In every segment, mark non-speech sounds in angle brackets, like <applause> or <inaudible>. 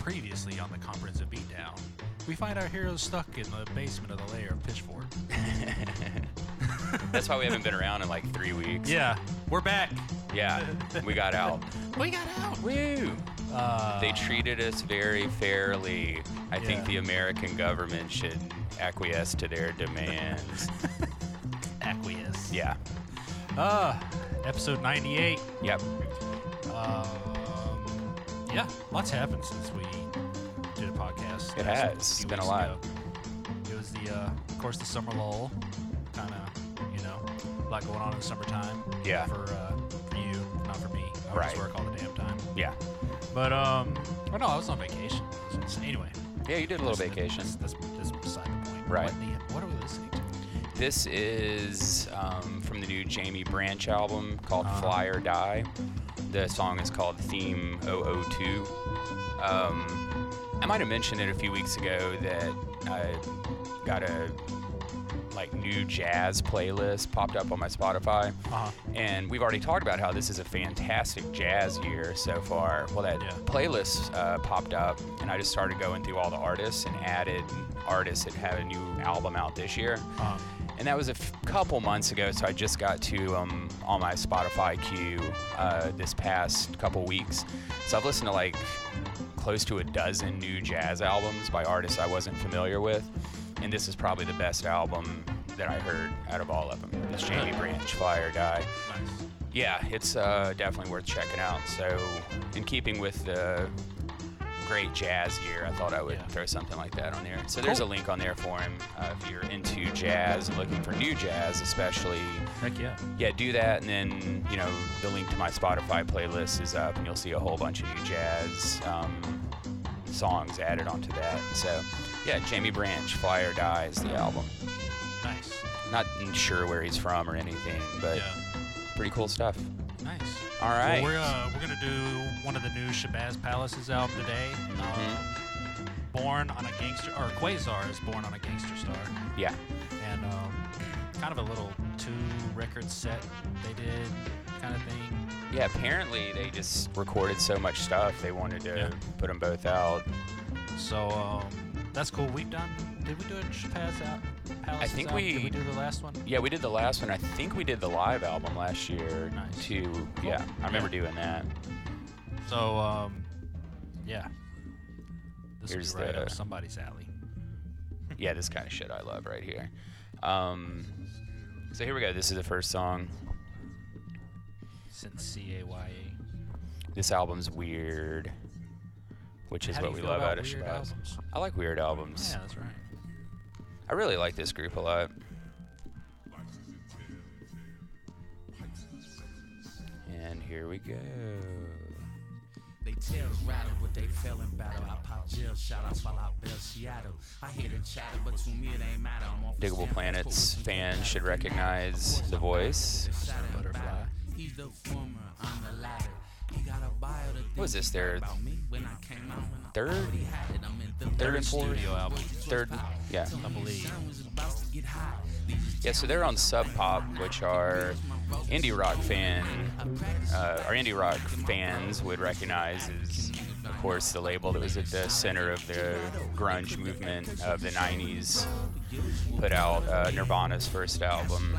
Previously on the Comprehensive Beatdown, we find our heroes stuck in the basement of the lair of Pitchfork. <laughs> That's why we haven't been around in like three weeks. Yeah, we're back. Yeah, we got out. We got out. Woo! Uh, They treated us very fairly. I Yeah. think the American government should acquiesce to their demands. <laughs> acquiesce. yeah. Uh, episode 98. Yep. Um, yeah, lots happened since we did a podcast. It has. It's been a lot. ago. It was the, uh, of course, the summer lull. Kind of, you know, a lot going on in the summertime. Yeah. For, uh, for you, not for me. I Right. just work all the damn time. Yeah. But um, oh no, I was on vacation. So anyway, Yeah, you did a little that's- vacation. That's, that's, that's beside the point. Right. What, the, what are we listening to? This is um, from the new Jaimie Branch album called Uh-huh. Fly or Die. The song is called Theme 002. Um, I might have mentioned it a few weeks ago that I got a like new jazz playlist popped up on my Spotify. Uh-huh. And we've already talked about how this is a fantastic jazz year so far. Well, that Yeah. playlist uh, popped up, and I just started going through all the artists and added artists that had a new album out this year. Uh-huh. And that was a f- couple months ago, so I just got to um, on my Spotify queue uh, this past couple weeks. So I've listened to like close to a dozen new jazz albums by artists I wasn't familiar with, and this is probably the best album that I heard out of all of them. This Jaimie Branch, Fire guy. Nice. Yeah, it's uh, definitely worth checking out. So, in keeping with the great jazz year, I thought I would Yeah. throw something like that on there. So there's Cool. a link on there for him uh, if you're into jazz and looking for new jazz, especially. Heck yeah. Yeah, do that, and then you know the link to my Spotify playlist is up, and you'll see a whole bunch of new jazz um, songs added onto that. So, yeah, Jaimie Branch, Fly or Die is the album. Nice. Not sure where he's from or anything, but yeah. pretty cool stuff. Nice. All right. Well, we're uh, we're gonna do one of the new Shabazz Palaces album today. Mm-hmm. Um, born on a gangster, or Quazarz born on a gangster star, Yeah. and um, kind of a little two record set they did, kind of thing. Yeah, apparently they just recorded so much stuff they wanted to Yeah. put them both out. So um, that's cool. We've done. Did we do a Shabazz out? Palaces think album? we- Did we do the last one? Yeah, we did the last one. I think we did the live album last year Nice. too. Yeah, I remember doing that. So um, yeah. This Here's right the- somebody's alley. <laughs> Yeah, this kind of shit I love right here. Um, so here we go. This is the first song. Since C A Y A. This album's weird, which is How what we love about out of weird Shabazz. albums? I like weird albums. Yeah, that's right. I really like this group a lot. And here we go. They tell rattle, but they fell in battle. I pop jail, shout out, fall out, Bell Seattle. I hear the chatter, but to me it ain't matter. I'm off Digable Planets fans should recognize the voice. the shadow and Butterfly. He's the former, I'm the latter. He got a bio to What was this, their about me when I came out. When I third, already had it, I'm in third and fourth, studio album. third, yeah, I believe. sun was about to get hot. yeah. So they're on Sub Pop, which are indie rock fan, uh, our indie rock fans would recognize as, of course, the label that was at the center of the grunge movement of the '90s. Put out uh, Nirvana's first album.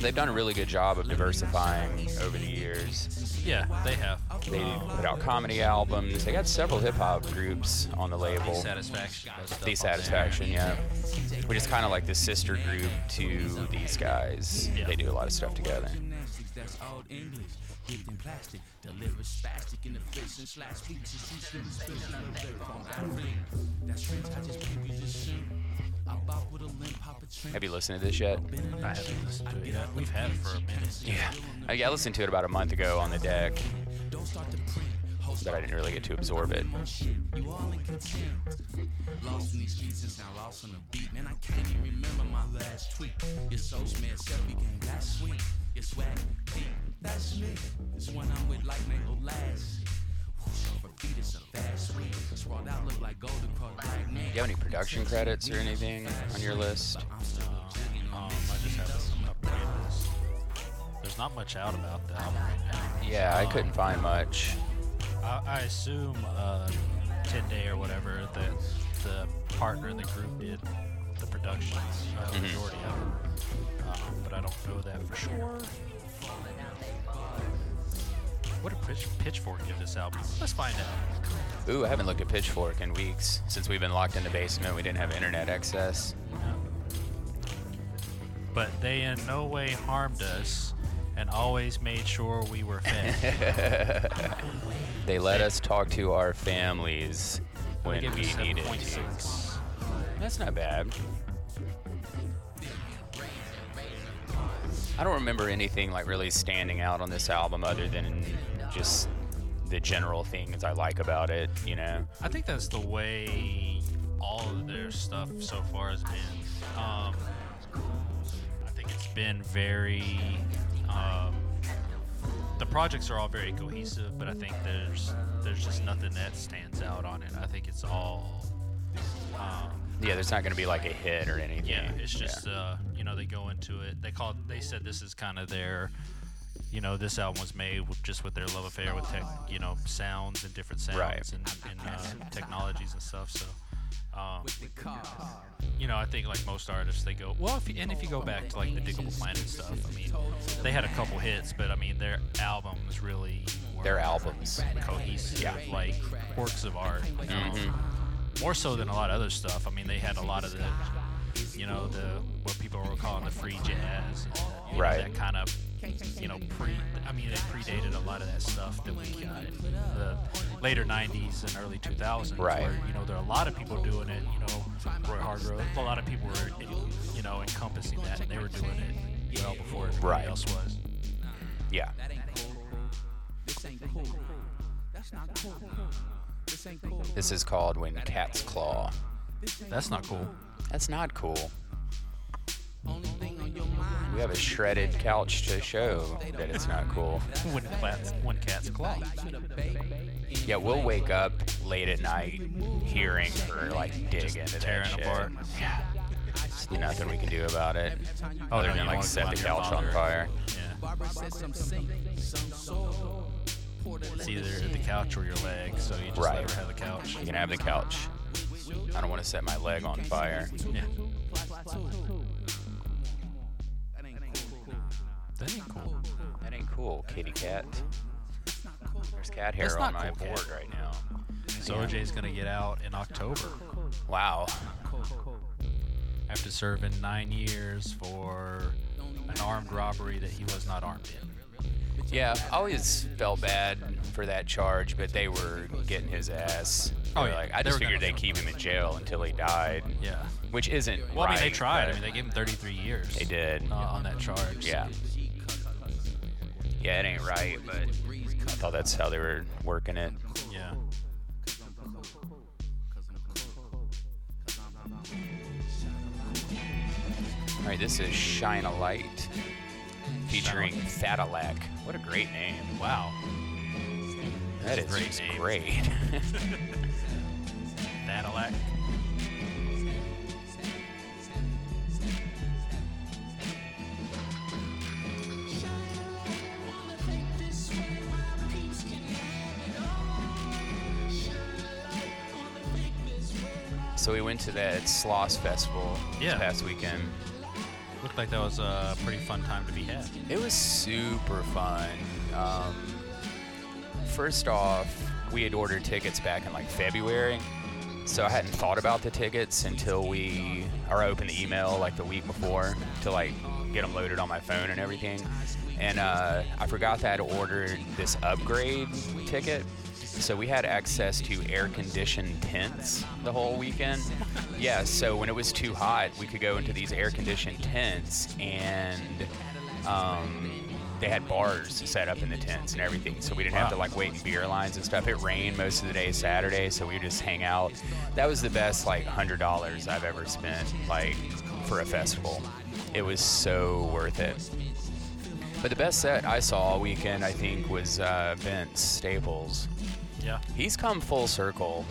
They've done a really good job of diversifying over the years. Yeah, they have. They Um, put out comedy albums. They got several hip hop groups on the label. Satisfaction. does stuff on THEESatisfaction, yeah. Which is kind of like the sister group to these guys. Yeah. They do a lot of stuff together. Gymnastics, that's old English. Dipped in plastic, delivered spastic in the face and slash speeches. She slim special on the dirt from Africa. That's strange, I just keep you just sing. I bop with a limp, pop a trend. Have you listened to this yet? I haven't listened to it yet. We've had it for a minute. Yeah. I, I listened to it about a month ago on the deck, Don't start to print. Host but I didn't really get to absorb it. more shit. You all in contempt. Lost in these streets and sound lost on the beat. Man, I can't even remember my last tweet. Your soul smell selfie game, that's sweet. Your swag deep, that's me. This one I'm with like Nate Last. Do you have any production credits or anything on your list? I'm still jigging Um, I just have a playlist. There's not much out about the album right now. Yeah, I couldn't find much. I, I assume uh, Tendai or whatever, the the partner in the group did the production, uh, Mhm. majority of it. Um, but I don't know that for sure. What did Pitch, Pitchfork give this album? Let's find out. Ooh, I haven't looked at Pitchfork in weeks since we've been locked in the basement. We didn't have internet access. But they in no way harmed us and always made sure we were fed. <laughs> They let us talk to our families when we needed to. That's not bad. I don't remember anything like really standing out on this album other than just the general things I like about it, you know. I think that's the way all of their stuff so far has been. Um, I think it's been very. Um, the projects are all very cohesive, but I think there's there's just nothing that stands out on it. I think it's all. Um, Yeah, there's not going to be like a hit or anything. yeah, it's just uh, you know they go into it. They call they said this is kind of their, you know, this album was made with, just with their love affair with tech, you know, sounds and different sounds Right. and, and uh, technologies and stuff. So, um, you know, I think like most artists, they go well. If you, and if you go back to like the Digable Planet stuff, I mean, they had a couple hits, but I mean their albums really were Their albums. cohesive, Yeah. like works of art. Um, Mhm. more so than a lot of other stuff. I mean, they had a lot of the, you know, the what people were calling the free jazz, and, you know, Right. that kind of, you know, pre. I mean, it predated a lot of that stuff that we got in the later '90s and early 2000s. Right. Where, you know, there are a lot of people doing it. You know, Roy Hargrove. A lot of people were, you know, encompassing that, and they were doing it well before everybody Right. else was. Yeah. This is called When Cats Claw. That's not cool. That's not cool. We have a shredded couch to show that it's not cool. when cats, when cats claw. Yeah, we'll wake up late at night hearing her like dig Just into that tearing shit. apart. There's nothing we can do about it. Oh, Other no, than you like won't set the your couch on fire. Yeah. It's either the couch or your leg, so you just Right. let her have the couch. You can have the couch. I don't want to set my leg on fire. Yeah. That ain't cool. That ain't cool, kitty cat. There's cat hair That's on my cool, cat. board right now. So OJ's gonna get out in October Wow. after serving nine years for an armed robbery that he was not armed in. Yeah, I always felt bad for that charge, but they were getting his ass. Oh, yeah. Like, I just were figured they'd keep him in jail until he died, Yeah. which isn't Well, I mean, they tried. I mean, they gave him 33 years. They did. uh, on that charge. Yeah. Yeah, it ain't right, but I thought that's how they were working it. Yeah. All right, this is Shine a Light featuring Fadilac. What a great name. Wow. That's great great. <laughs> <laughs> Cadillac. So we went to that Sloss Festival Yeah. this past weekend. Looked like that was a pretty fun time to be had. It was super fun. Um, first off, we had ordered tickets back in like February, so I hadn't thought about the tickets until we or I opened the email like the week before to like get them loaded on my phone and everything. And uh, I forgot that I had ordered this upgrade ticket. So we had access to air-conditioned tents the whole weekend. Yeah, so when it was too hot, we could go into these air-conditioned tents, and um, they had bars set up in the tents and everything. So we didn't have to like wait in beer lines and stuff. It rained most of the day Saturday, so we just hang out. That was the best like hundred dollars I've ever spent like for a festival. It was so worth it. But the best set I saw all weekend, I think, was uh, Vince Staples. Yeah. He's come full circle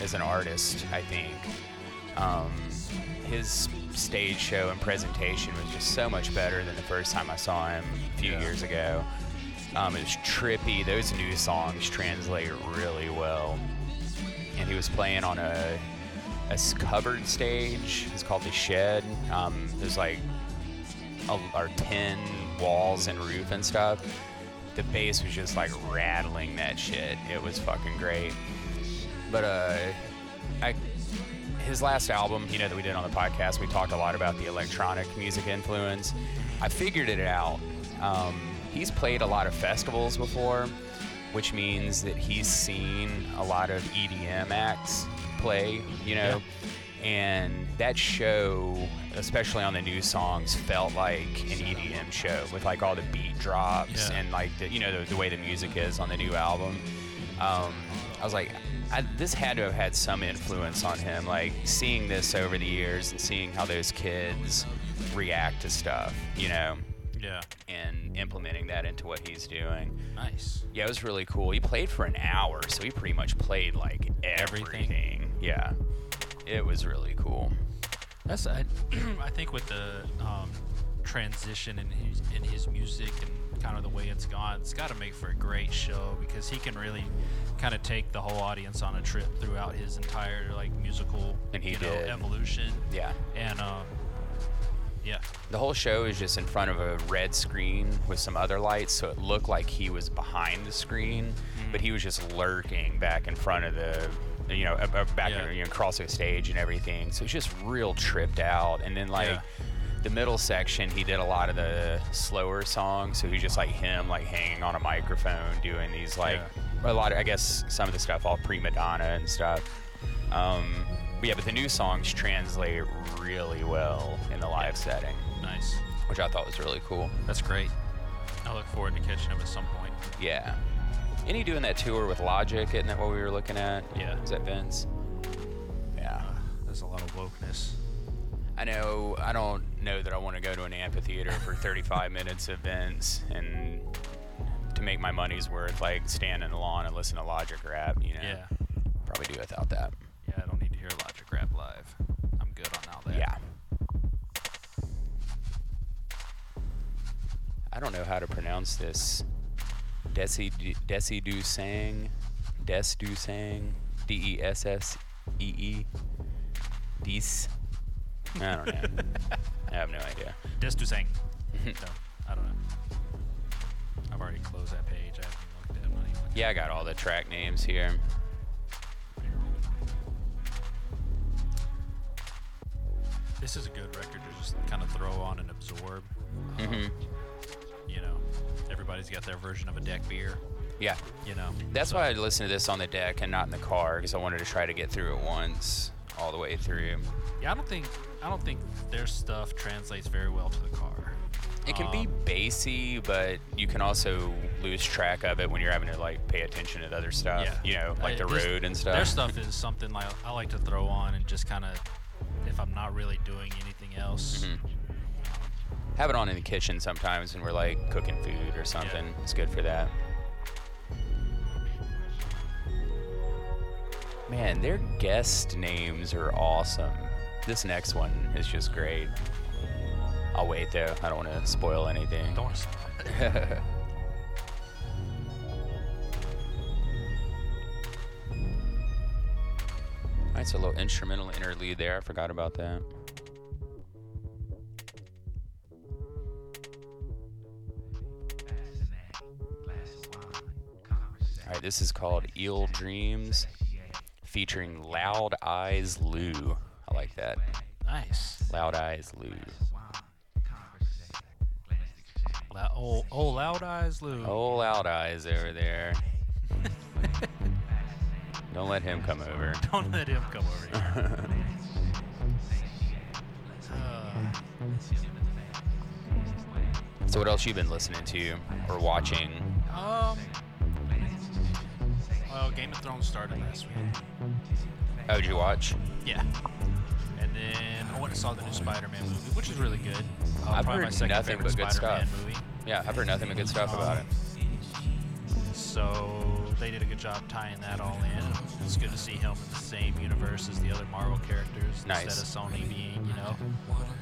as an artist, I think. Um, his stage show and presentation was just so much better than the first time I saw him a few Yeah. years ago. Um, it was trippy. Those new songs translate really well. and he was playing on a, a covered stage. It's called the Shed. Um, there's like a, or tin walls and roof and stuff. The bass was just like rattling that shit. It was fucking great. But uh, I his last album, you know, that we did on the podcast, we talked a lot about the electronic music influence. I figured it out. Um, he's played a lot of festivals before, which means that he's seen a lot of EDM acts play, you know. And that show, especially on the new songs, felt like an EDM show with like all the beat drops Yeah. and like the you know the, the way the music is on the new album. Um, I was like, I, this had to have had some influence on him. Like seeing this over the years and seeing how those kids react to stuff, you know, Yeah. and implementing that into what he's doing. Nice. Yeah, it was really cool. He played for an hour, so he pretty much played like everything. Everything? Yeah, it was really cool. That's I, <clears throat> I think with the um, transition in his in his music and kind of the way it's gone, it's got to make for a great show because he can really kind of take the whole audience on a trip throughout his entire like musical And he you know, did. evolution. Yeah. And um, yeah, The whole show is just in front of a red screen with some other lights, so it looked like he was behind the screen, but he was just lurking back in front of the, you know, back Yeah. you know, across the stage and everything. So it's just real tripped out. And then like Yeah. the middle section, he did a lot of the slower songs, so he's just like him, like hanging on a microphone, doing these like a lot of, I guess, some of the stuff all prima donna and stuff. Um, but yeah, but the new songs translate really well in the live setting nice. which I thought was really cool. That's great. I look forward to catching him at some point. Yeah. Ain't he doing that tour with Logic? Isn't that what we were looking at? Yeah. Is that Vince? Yeah. There's a lot of wokeness. I know. I don't know that I want to go to an amphitheater for <laughs> 35 minutes of Vince and to make my money's worth, like stand in the lawn and listen to Logic rap. You know. Yeah. Probably do without that. Yeah, I don't need to hear Logic rap live. I'm good on all that. Yeah. I don't know how to pronounce this. Desi Desi Du Sang, Des Du Sang, D E S S E E, Dis. I don't know. <laughs> I have no idea. Des du sang. <laughs> no, I don't know. I've already closed that page. I haven't looked at it. I'm not even looking Yeah, I got all the track names here. This is a good record to just kind of throw on and absorb. Um, hmm You know, everybody's got their version of a deck beer. Yeah, You know, that's why I listened to this on the deck and not in the car because I wanted to try to get through it once, all the way through. yeah. I don't think I don't think their stuff translates very well to the car. It can be Um, bassy, but you can also lose track of it when you're having to like pay attention to other stuff. yeah, You know, like I- the road and stuff. Their stuff is something like I like to throw on and just kind of, if I'm not really doing anything else, Mhm. Have it on in the kitchen sometimes when we're like cooking food or something. It's good for that. Man, their guest names are awesome. This next one is just great. I'll wait though. I don't want to spoil anything. don't want to. Alright, so a little instrumental interlude there. I forgot about that. This is called Eel Dreams featuring Loud Eyes Lou. I like that. Nice. Loud Eyes Lou. Oh, oh, loud eyes, Lou. Oh, Loud Eyes over there. <laughs> Don't let him come over. <laughs> Don't let him come over here. Uh, <laughs> So, what else you been listening to or watching? um. Well, Game of Thrones started last week. Oh, did you watch? Yeah. And then I went and saw the new Spider-Man movie, which is really good. Uh, I've heard nothing but good Spider-Man stuff. movie. Yeah, I've heard nothing but good stuff about it. So they did a good job tying that all in. It's good to see him in the same universe as the other Marvel characters Nice. instead of Sony being, you know,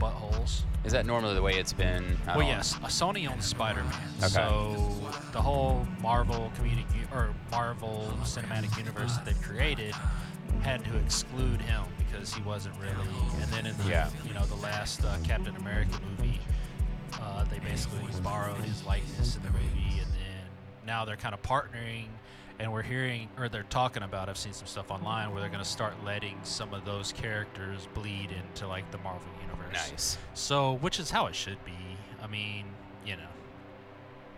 buttholes. Is that normally the way it's been? I Well, yes, uh, Sony owns Spider-Man, Okay. so the whole Marvel community or Marvel cinematic universe that they've created had to exclude him because he wasn't really. And then in the Yeah. you know the last uh, Captain America movie, uh, they basically borrowed his likeness in the movie, and then now they're kind of partnering. And we're hearing, or they're talking about. I've seen some stuff online where they're going to start letting some of those characters bleed into like the Marvel universe. Nice. So, which is how it should be. I mean, you know,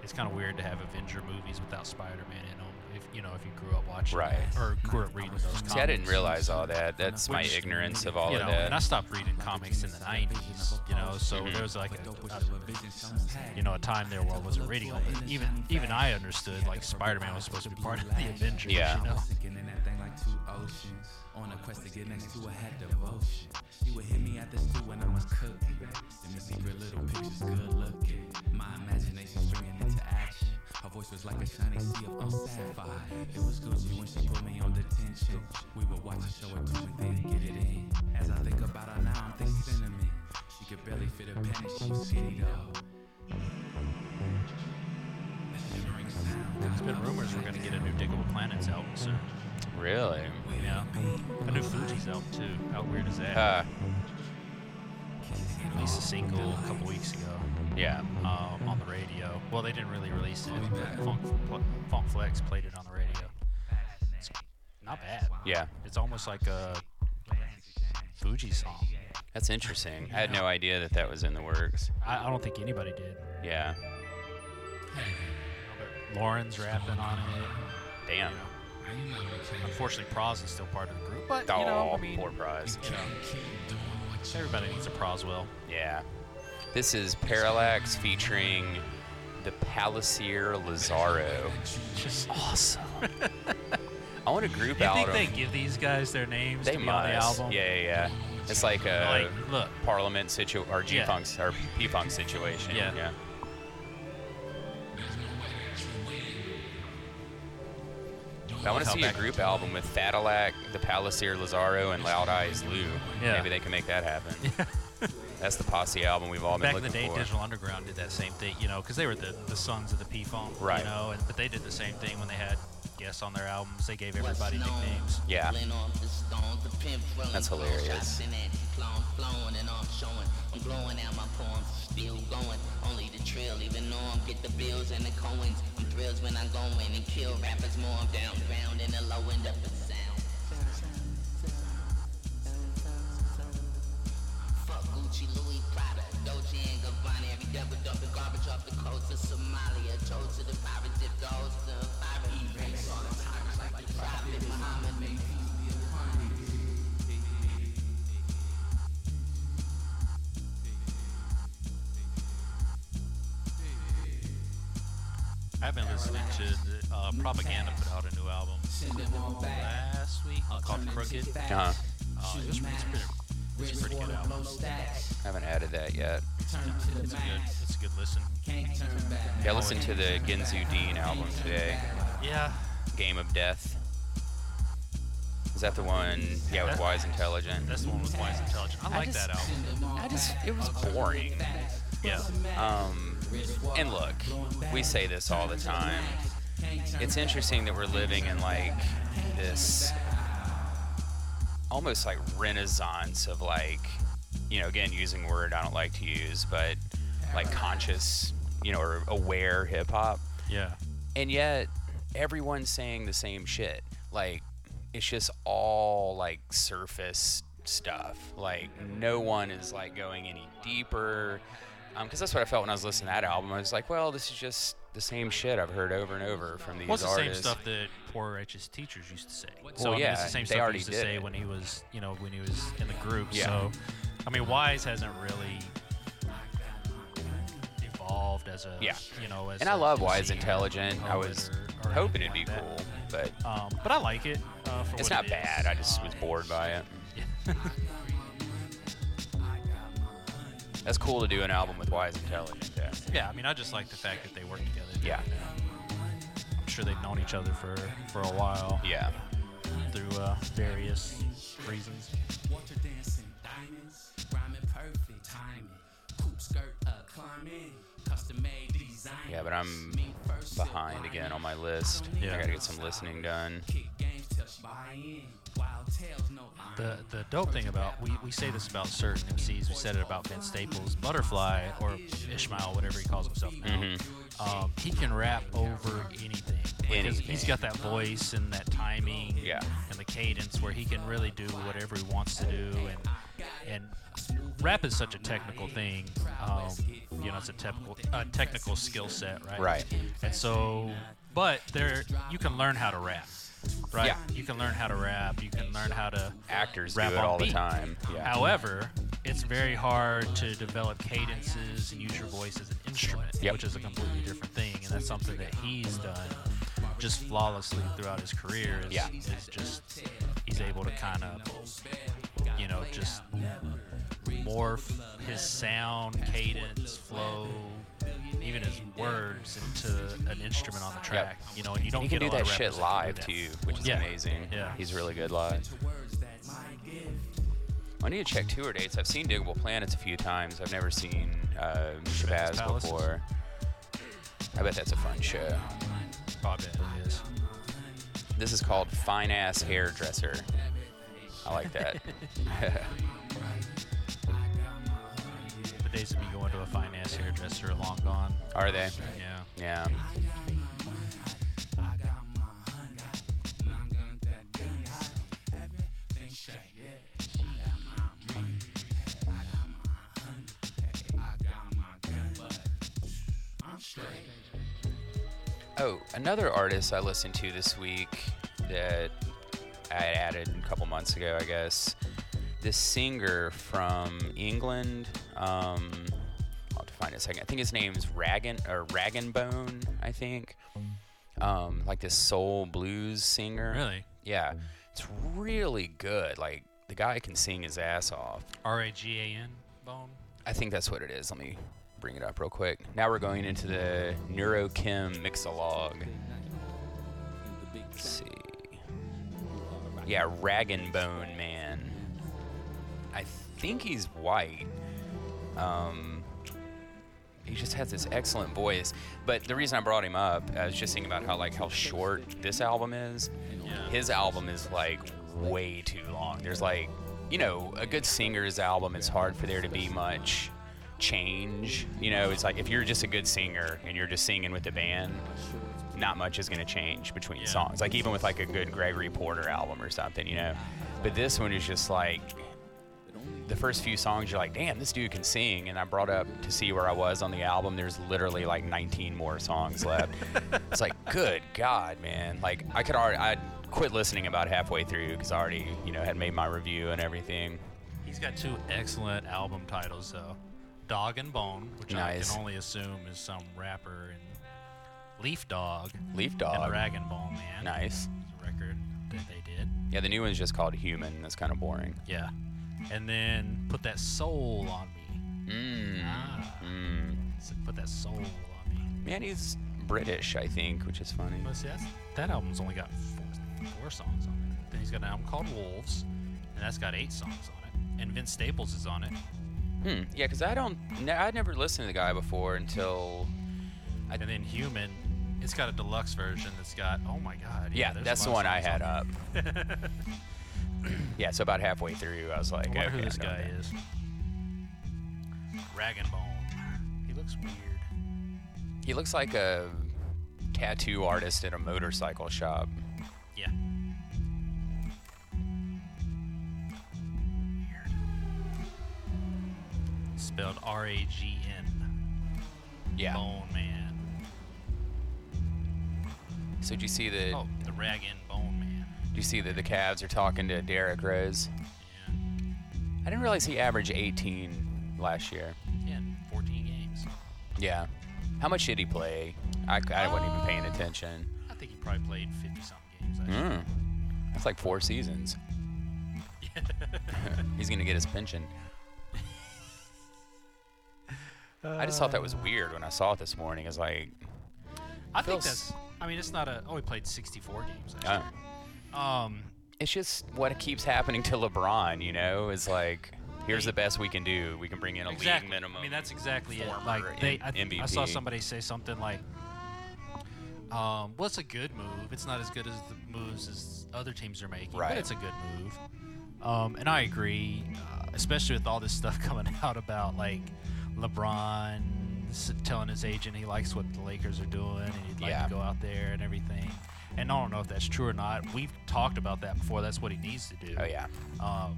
it's kind of weird to have Avenger movies without Spider-Man in them. If you know, if you grew up watching Right. that, or grew up reading those. Comics. See, I didn't realize all that. That's my ignorance of all you of know, and I stopped reading comics in the '90s. You know, so Mhm. there was like a, a, you know, a time there where I wasn't reading them. But even even I understood like Spider-Man was supposed to be part of the Avengers. Yeah. You know? On a quest to get next to a hat devotion. You would hit me at the stew when I was cooking. Then me secret little pictures, good looking. My imagination springing into action. Her voice was like a shiny sea of sapphire. It was Gucci when she put me on detention. We would watch a show or two and then get it in. As I think about her now, I'm thinking cinnamon. She could barely fit a penny, she was skinny though. There's been rumors we're gonna get a new Digable Planets album soon. Really? Yeah, a new Fugees out too. How weird is that? Uh, Released a single a couple weeks ago. yeah. um, on the radio. Well, they didn't really release it. Funk, Funk Flex played it on the radio. It's not bad. Yeah. It's almost like a Fuji song. That's interesting. I had no idea that that was in the works. I, I don't think anybody did. Yeah. Lauryn's rapping on it. Damn. You know. Unfortunately, Pras is still part of the group, but you Oh, know, I mean, poor Pras. you know, everybody needs a Proswell. Yeah. This is Parallax featuring the Palaceer Lazaro. Just <laughs> Awesome. I want a group You album. think they give these guys their names They to be on the album? Yeah, yeah, yeah. It's like a Like, look, Parliament situ or G Yeah. Or P Funk situation. Yeah. yeah. I want to see a group album with Fadillac, the Palaceer Lazaro, and Loud Eyes Lou. Yeah. Maybe they can make that happen. <laughs> That's the posse album we've all been looking for. back in the day, for. Digital Underground did that same thing, you know, because they were the, the sons of the P Funk, Right. You know, and, but they did the same thing when they had guests on their albums. They gave everybody nicknames. Yeah. That's hilarious. I'm blowing out my poems, still going. Only the trail, even though I'm get the bills and the coins. I'm thrilled when I go in and kill rappers more. I'm down ground in the low end of the sound. Fuck Gucci, Louis Prada, Dolce and Gabbana. Every double dumping garbage off the coast of Somalia. Toast to the pirates, dip those to the pirate. Erase all the pirates like the prophet Muhammad. May peace be upon him. I've been listening to the, uh, Propaganda put out a new album last week called Crooked. Uh-huh. Uh, it's, it's, pretty, it's pretty good album. Haven't added that yet. It's a good, it's a good listen. Yeah, listen to the Gensu Dean album today. Yeah, Game of Death. Is that the one? Yeah, with Wise Intelligent. that's the one with Wise Intelligent. I like just- that album. I just, it was boring. Yeah. Um, and look, we say this all the time. It's interesting that we're living in like this almost like renaissance of like, you know, again, using word I don't like to use, but like conscious, you know, or aware hip hop. Yeah. And yet, everyone's saying the same shit. Like, it's just all like surface stuff. Like, no one is like going any deeper. Um, because that's what I felt when I was listening to that album. I was like, well, this is just the same shit I've heard over and over from these Well, it's the same stuff that poor righteous teachers used to say. So Well, I mean, it's the same they stuff he used to did say when he was, you know, when he was in the group. Yeah. So, I mean, Wise hasn't really evolved as a, Yeah. you know, as and I a love Wise Intelligent. I was or- or hoping it'd be like cool, but. Um, but I like it. Uh, for it's what not it is. bad. I just was bored by it. <laughs> That's cool to do an album with Wise Intelligent. Yeah. yeah, I mean, I just like the fact that they work together. Yeah. I'm sure they've known each other for for a while Yeah. through uh, various reasons. Water dancing, diamonds, rhyming perfect, timing. Skirt, climbing, custom made design. Yeah, but I'm behind again on my list. Yeah. I gotta get some listening done. Kick games till the the dope thing about we, we say this about certain MCs. We said it about Vince Staples, Butterfly or Ishmael, whatever he calls himself now. Mm-hmm. Um, he can rap over anything. Because Anything. He's got that voice and that timing Yeah. and the cadence where he can really do whatever he wants to do and and rap is such a technical thing. Um, you know, it's a technical a technical skill set, right? Right. And so, but there you can learn how to rap. Right. Yeah. You can learn how to rap. You can learn how to Actors do rap it on all the time. Yeah. However, it's very hard to develop cadences and use your voice as an instrument, Yep. which is a completely different thing, and that's something that he's done just flawlessly throughout his career. Is, Yeah. is just he's able to kind of, you know, just morph his sound, cadence, flow, even his words into an instrument on the track. You know, and you don't he can get do that shit live that too, which is Yeah. amazing. Yeah. He's really good live. I need to check tour dates. I've seen Digable Planets a few times. I've never seen uh, Shabazz Palace? before. I bet that's a fun show. Probably it is. This is called Fine Ass Hairdresser. I like that. <laughs> <laughs> Days of me going to a hairdresser are long gone. Are they? Yeah. Yeah. Oh, another artist I listened to this week that I added a couple months ago, I guess. This singer from England. Um, I'll have to find it a second. I think his name's Ragan or Raganbone. I think. Um, like this soul blues singer. Really? Yeah, it's really good. Like the guy can sing his ass off. R A G A N bone. I think that's what it is. Let me bring it up real quick. Now we're going into the Neurochem Mixolog. Let's see. Yeah, Rag Bone Man. I think he's white. Um, he just has this excellent voice. But the reason I brought him up, I was just thinking about how like how short this album is. Yeah. His album is like way too long. There's like, you know, a good singer's album. It's hard for there to be much change. You know, it's like if you're just a good singer and you're just singing with the band, not much is going to change between Yeah. songs. Like even with like a good Gregory Porter album or something, you know. But this one is just like the first few songs you're like, damn, this dude can sing. And I brought up to see where I was on the album. There's literally like 19 more songs left. <laughs> it's like, good God, man. Like I could already, I quit listening about halfway through because I already, you know, had made my review and everything. He's got two excellent album titles though. Dog and Bone, which I can only assume is some rapper, and Leaf Dog Leaf Dog. and Rag and Bone Man. Nice. Record that they did. Yeah, the new one's just called Human. That's kind of boring. Yeah. And then put that soul on me. Mmm. Ah. Mmm. So put that soul on me. Man, he's British, I think, which is funny. But see, that album's only got four, four songs on it. Then he's got an album called Wolves, and that's got eight songs on it. And Vince Staples is on it. Hmm. Yeah, because I don't, I'd never listened to the guy before until. And then Human, it's got a deluxe version that's got, oh my god. Yeah, a that's the one I had on up. <laughs> <clears throat> yeah, so about halfway through, I was like, I wonder okay, who this guy that. is. Rag and Bone. He looks weird. He looks like a tattoo artist at a motorcycle shop. Yeah. Weird. Spelled R A G N. Yeah. Bone Man. So did you see the? Oh, the Rag and Bone you see that the Cavs are talking to Derrick Rose? Yeah. I didn't realize he averaged 18 last year. Yeah, in 14 games. Yeah. How much did he play? I, I wasn't even paying Uh, attention. I think he probably played 50 something games. Actually. Mm. That's like four seasons. <laughs> He's gonna get his pension. I just thought that was weird when I saw it this morning. It's like, I think that's. I mean, it's not a. Oh, he played 64 games. Actually. uh, Um, it's just what keeps happening to LeBron. You know, is like, here's the best we can do. We can bring in a exactly. league minimum. I mean, that's exactly it. Like they, I, M- I saw somebody say something like, Um, well, it's a good move. It's not as good as the moves as other teams are making, Right. but it's a good move. Um, and I agree, uh, especially with all this <laughs> stuff coming out about like LeBron telling his agent he likes what the Lakers are doing and he'd like Yeah. to go out there and everything. And I don't know if that's true or not. We've talked about that before. That's what he needs to do. Oh yeah. Um,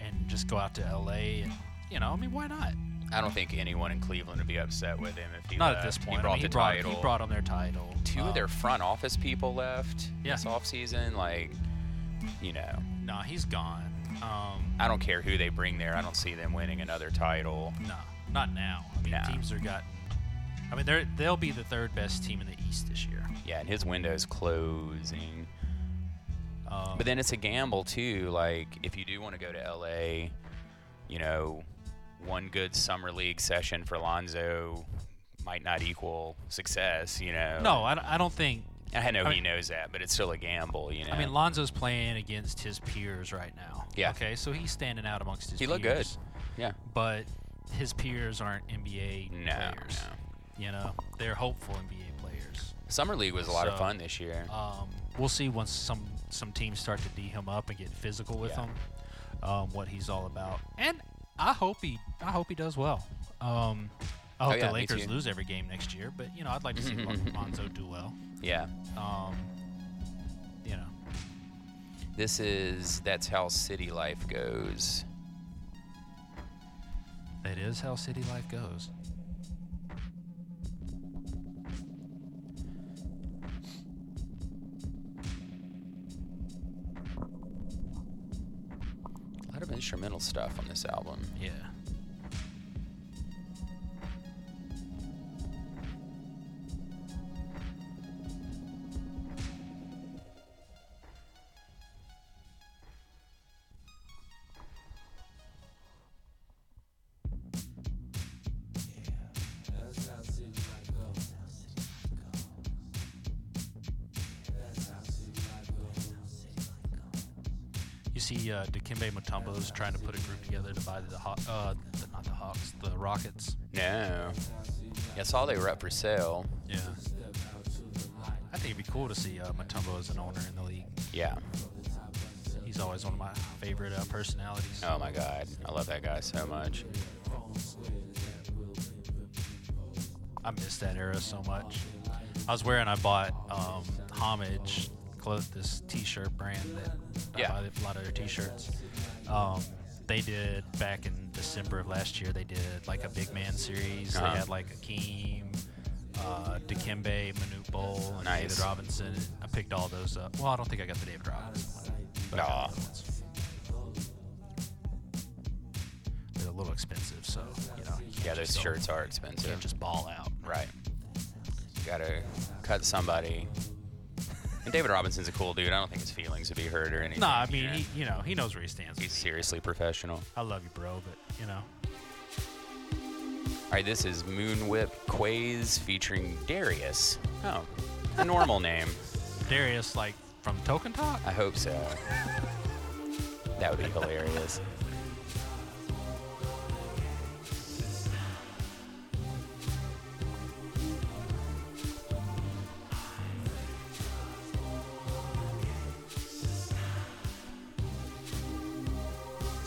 and just go out to LA and you know, I mean, why not? I don't think anyone in Cleveland would be upset with him if he Not left. at this point. He I brought mean, the he brought, title. He brought their title. Two Um, of their front office people left Yeah. this offseason. Like, you know, Nah, he's gone. Um, I don't care who they bring there. I don't see them winning another title. No, not now. I mean, No. teams are gotten. I mean, they're they'll be the third best team in the East this year. Yeah, and his window's closing. Um, But then it's a gamble too. Like if you do want to go to LA, you know, one good summer league session for Lonzo might not equal success. You know. no, I, don't- I don't think. I know I he mean- knows that, but it's still a gamble. You know. I mean, Lonzo's playing against his peers right now. Yeah. Okay, so he's standing out amongst his he peers. looked good. Yeah. But his peers aren't NBA No, players. no. You know, they're hopeful NBA players. Summer league was a lot of fun this year. Um, we'll see once some some teams start to d him up and get physical with Yeah. him, um, what he's all about. And I hope he I hope he does well. Um, I hope Oh, yeah, the Lakers lose every game next year, but you know I'd like to see Lon- Lonzo <laughs> do well. yeah. Um, you know, This is that's how city life goes. that is how city life goes. Instrumental stuff on this album. Yeah. Uh, Dikembe Mutombo's trying to put a group together to buy the, Haw- uh, the not the Hawks, the Rockets. No. Yeah, I saw they were up for sale. Yeah. I think it'd be cool to see uh, Mutombo as an owner in the league. Yeah. He's always one of my favorite uh, personalities. Oh my god. I love that guy so much. I miss that era so much. I was wearing, I bought um, Homage, clo- this T-shirt brand that Yeah. I buy a lot of their T-shirts. Um, they did back in December of last year. They did like a big man series. Uh-huh. They had like Akeem, uh, Dikembe, Manute Bol, and Nice. David Robinson. I picked all those up. Well, I don't think I got the David Robinson one. but I got Aw. the other ones. They're a little expensive, so you know. you Yeah, those go- shirts are You expensive. can't just ball out. Right. You gotta cut somebody. And David Robinson's a cool dude. I don't think his feelings would be hurt or anything. No, I you mean, know? he, you know, he knows where he stands. he's seriously professional. I love you, bro, but you know, All right, this is Moonwhip Quays featuring Darius. Oh, a normal <laughs> name. Darius, like from Token Talk. I hope so. That would be hilarious.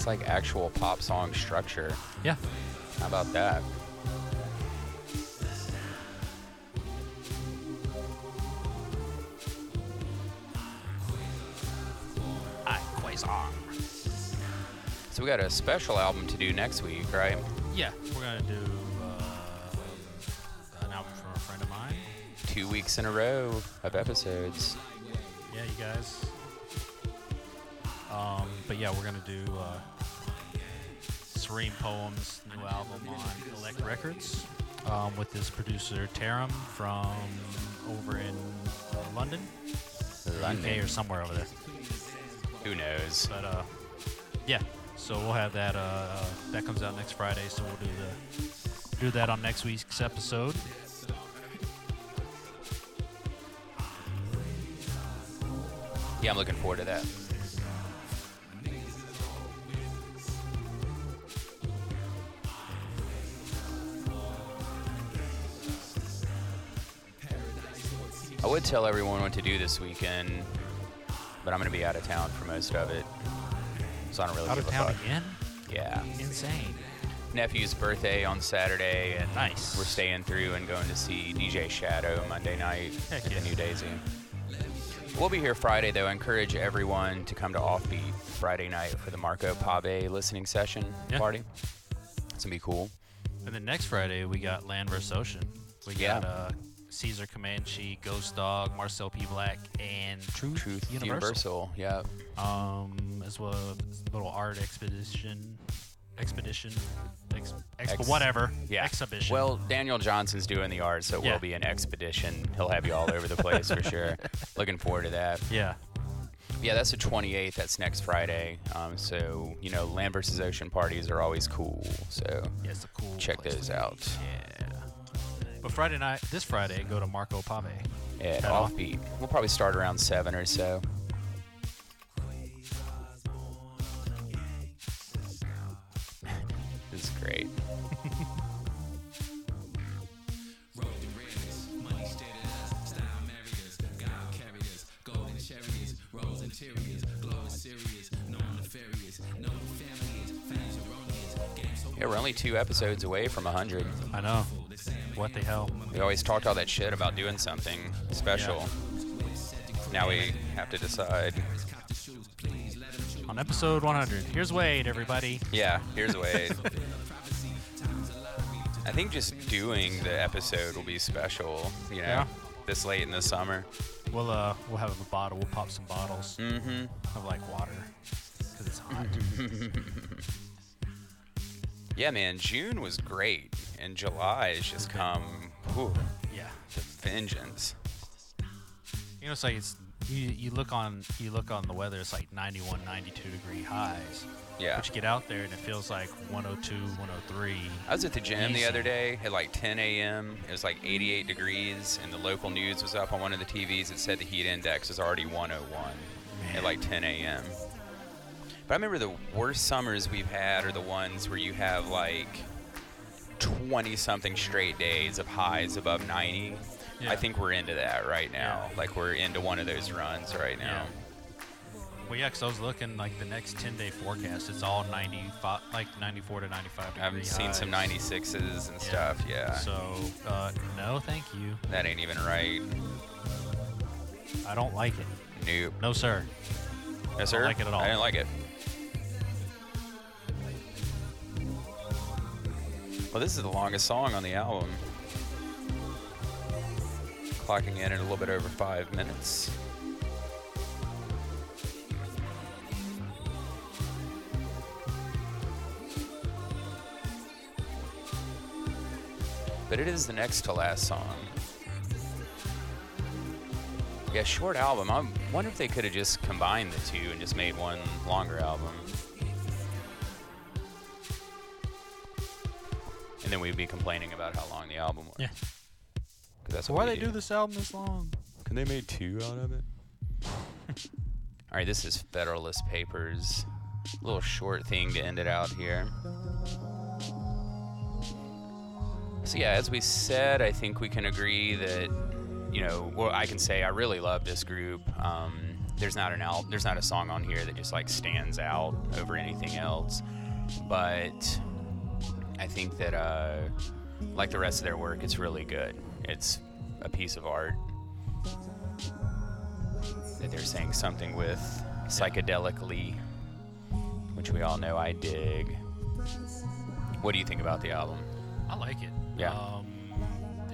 It's like actual pop song structure. Yeah, How about that? So we got a special album to do next week, right? Yeah, we're gonna do uh, an album from a friend of mine. Two weeks in a row of episodes. Yeah, you guys. Um, but yeah, we're gonna do uh, Serene Poems new album on Elect Records um, with this producer Taram from over in uh, London, UK or somewhere over there. Who knows? But uh, yeah, so we'll have that. Uh, that comes out next Friday, so we'll do the do that on next week's episode. Yeah, I'm looking forward to that. I would tell everyone what to do this weekend, but I'm gonna be out of town for most of it, so I don't really Out of a town again? Yeah, Insane. nephew's birthday on Saturday, and Nice. we're staying through and going to see DJ Shadow Monday night Heck at yeah. the New Daisy. We'll be here Friday though. I encourage everyone to come to Offbeat Friday night for the Marco Pave listening session Yeah. party. It's gonna be cool. And then next Friday we got Land vs. Ocean. We Yeah. got uh, Caesar Comanche, Ghost Dog, Marcel P. Black, and Truth, Truth Universal. Universal. Yeah. Um, as well as a little art expedition, expedition, ex, Ex- whatever. Yeah. Exhibition. Well, Daniel Johnson's doing the art, so it Yeah. will be an expedition. He'll have you all over the place for sure. <laughs> Looking forward to that. yeah. Yeah, that's the 28th. That's next Friday. Um, so you know, Land versus Ocean parties are always cool. So Yeah, cool. check those out Yeah. But Friday night, this Friday, go to Marco Pave. at Head off. Offbeat. We'll probably start around seven or so. <laughs> this is great. <laughs> Yeah, we're only two episodes away from 100. I know. What the hell? We always talked all that shit about doing something special. Now we have to decide. On episode 100, here's Wade, everybody. Yeah, here's Wade. <laughs> I think just doing the episode will be special, you know, Yeah. this late in the summer. We'll uh, we'll have a bottle. We'll pop some bottles Mm-hmm. of like water, cause it's hot. <laughs> Yeah, man, June was great, and July has just come whew, yeah. vengeance. You know, it's like it's you, you look on you look on the weather. It's like 91, 92 degree highs. Yeah. But you get out there and it feels like 102, 103. I was at the gym the other day at like 10 a.m. It was like 88 degrees, and the local news was up on one of the TVs. It said the heat index is already 101 at like 10 a.m. But I remember the worst summers we've had are the ones where you have like 20 something straight days of highs above 90. Yeah. I think we're into that right now. Yeah. Like we're into one of those runs right now. Well, yeah, 'cause I was looking like the next 10 day forecast. It's all 95, like 94 to 95 degree I've seen some 96s and stuff. Yeah. So, uh, no, thank you. that ain't even right. I don't like it. Nope. No, sir. No, sir. like it at all. I didn't like it. Well, this is the longest song on the album. Clocking in at a little bit over five minutes. But it is the next to last song. Yeah, short album. I wonder if they could have just combined the two and just made one longer album. And then we'd be complaining about how long the album was. Yeah. 'Cause that's So why we they do this album this long? Can they made two out of it? <laughs> All right, this is Federalist Papers. A little short thing to end it out here. So yeah, as we said, I think we can agree that you know, well, I can say I really love this group. Um, there's not an al- there's not a song on here that just like stands out over anything else, but I think that uh, like the rest of their work, it's really good. It's a piece of art that they're saying something with psychedelically, which we all know I dig. What do you think about the album? I like it. Yeah. Um,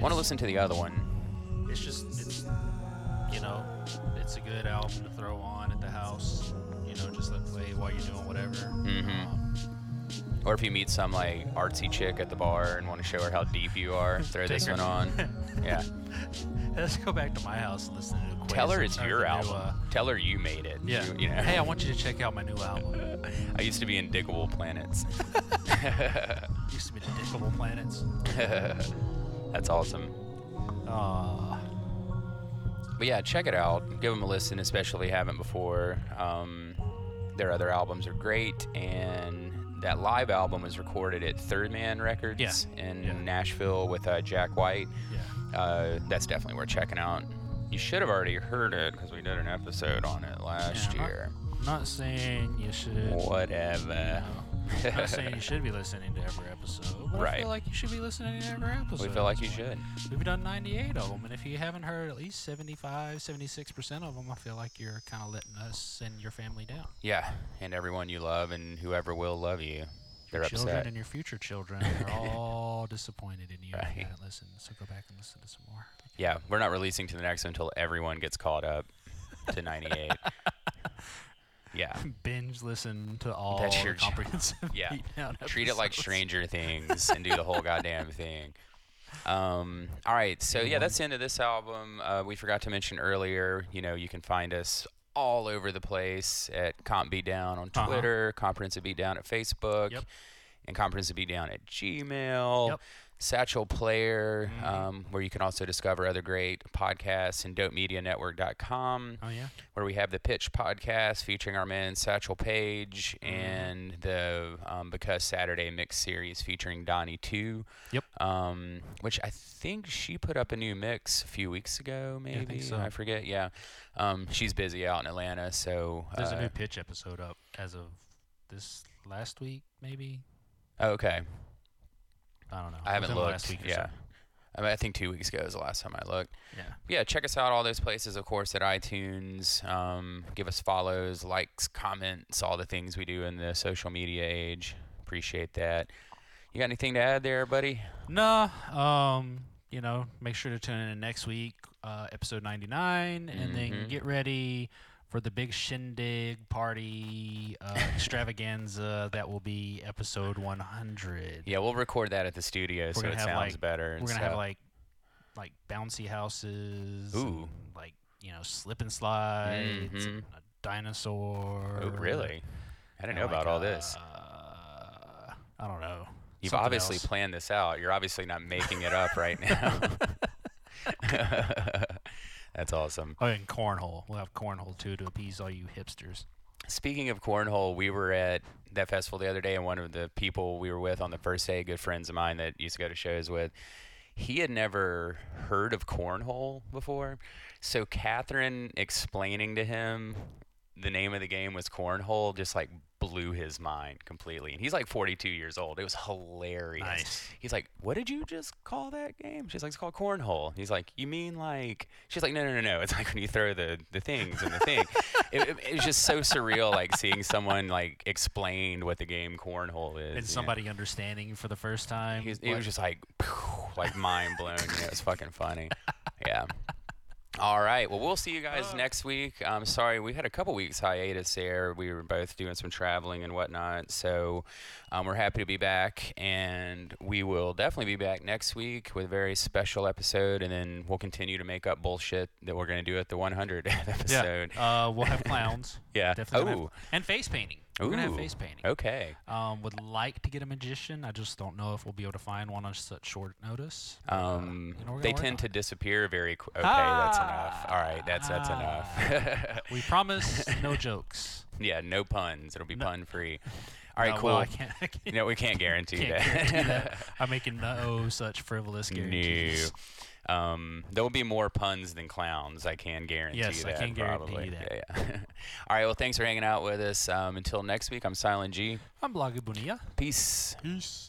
Want to listen to the other one? It's just, it's, you know, it's a good album to throw on at the house. You know, just let play while you're doing whatever. Mhm. Um, Or if you meet some like artsy chick at the bar and want to show her how deep you are, <laughs> throw this one on. <laughs> Yeah. let's go back to my house and listen to the Tell her it's your the new, album. uh, Tell her you made it. yeah. You, you know. Hey, I want you to check out my new album. <laughs> I used to be in Digable Planets. Used to be the Digable Planets. That's awesome. Uh, But yeah, check it out. Give them a listen, especially if you haven't before. Um, their other albums are great, and that live album was recorded at Third Man Records Yeah. in Yeah. Nashville with uh, Jack White. yeah. Uh, that's definitely worth checking out. You should have already heard it because we did an episode on it last Yeah, not- year. I'm not saying you should. Whatever. No. I'm <laughs> not saying you <laughs> should be listening to every episode. But I feel like you should be listening to every episode. We feel like you should. We've done 98 of them, and if you haven't heard at least 75, 76% of them, I feel like you're kind of letting us and your family down. Yeah, and everyone you love and whoever will love you, they're your children upset. and your future children <laughs> are all disappointed in you if you haven't listened. So go back and listen to some more. Yeah, we're not releasing to the next one until everyone gets caught up to 98. Yeah. <laughs> Binge listen to all That's your job. comprehensive Yeah. Beatdown <laughs> Treat it like. Stranger Things and do the whole goddamn thing. Um, all right, so yeah, that's the end of this album. Uh, we forgot to mention earlier, you know, you can find us all over the place at Comp Beatdown on Uh-huh. Twitter, Comprehensive Beatdown at Facebook, Yep. and Comprehensive Beatdown at Gmail. Yep. Satchel Player, Mhm. um, where you can also discover other great podcasts, and DopeMediaNetwork.com Oh, yeah? where we have the Pitch podcast featuring our man Satchel Page Mm-hmm. and the um, Because Saturday mix series featuring Donnie Two. Yep. Um, which I think she put up a new mix a few weeks ago, I think maybe. so. forget. Yeah. Um, she's busy out in Atlanta, so. There's a uh, new pitch episode up as of this last week, maybe? oh, okay. I don't know. I haven't looked. Last week yeah. so. I, mean, I think two weeks ago was the last time I looked. Yeah. yeah, check us out all those places, of course, at iTunes. Um, give us follows, likes, comments, all the things we do in the social media age. Appreciate that. You got anything to add there, buddy? No, um, you know, make sure to tune in next week, uh, episode 99, and then Mhm. get ready for the big shindig party uh, <laughs> extravaganza that will be episode 100. Yeah, we'll record that at the studio so gonna it have, sounds like- better. We're gonna have like like bouncy houses, Ooh. like you know, slip and slides, Mhm. and a dinosaur. Oh, really? I didn't know about like, all this. Uh, I don't know. You've something obviously else. planned this out. You're obviously not making it up right <laughs> now. <laughs> That's awesome. Oh, and cornhole. We'll have cornhole too to appease all you hipsters. Speaking of cornhole, we were at that festival the other day, and one of the people we were with on the first day, good friends of mine that used to go to shows with, he had never heard of cornhole before. So Catherine explaining to him the name of the game was cornhole just like blew his mind completely. And he's like 42 years old. It was hilarious. Nice. He's like, "What did you just call that game?" She's like, "It's called cornhole." He's like, "You mean like?" She's like, "No, no, no, no. It's like when you throw the the things in the thing." <laughs> it, it, it's just so surreal, like seeing someone like explain what the game cornhole is. And somebody understanding for the first time. He was, it was just like, <laughs> like mind blown. You know, it was fucking funny. <laughs> Yeah. All right. Well, we'll see you guys next week. I'm sorry we had a couple weeks hiatus there. We were both doing some traveling and whatnot. So um, we're happy to be back, and we will definitely be back next week with a very special episode, and then we'll continue to make up bullshit that we're gonna do at the 100 <laughs> episode. yeah. Uh, we'll have clowns. <laughs> Yeah. Definitely. Oh. have- and face painting. We're gonna have face painting. Okay. Um, would like to get a magician. I just don't know if we'll be able to find one on such short notice. Uh, Um, you they tend to disappear very. Qu- okay, that's enough. Ah. All right, that's that's enough. <laughs> We promise no <laughs> jokes. yeah, no puns. It'll be No- pun free. <laughs> All right, No, cool. well, I can't. I can't, no, we can't guarantee can't that. guarantee that. I'm making no such frivolous guarantees. no. Um, there will be more puns than clowns. I can guarantee Yes, I that. can guarantee probably. that. Yeah, yeah. <laughs> All right. Well, thanks for hanging out with us. Um, until next week, I'm Silent G. I'm Bloggy Bonilla. Peace. Peace.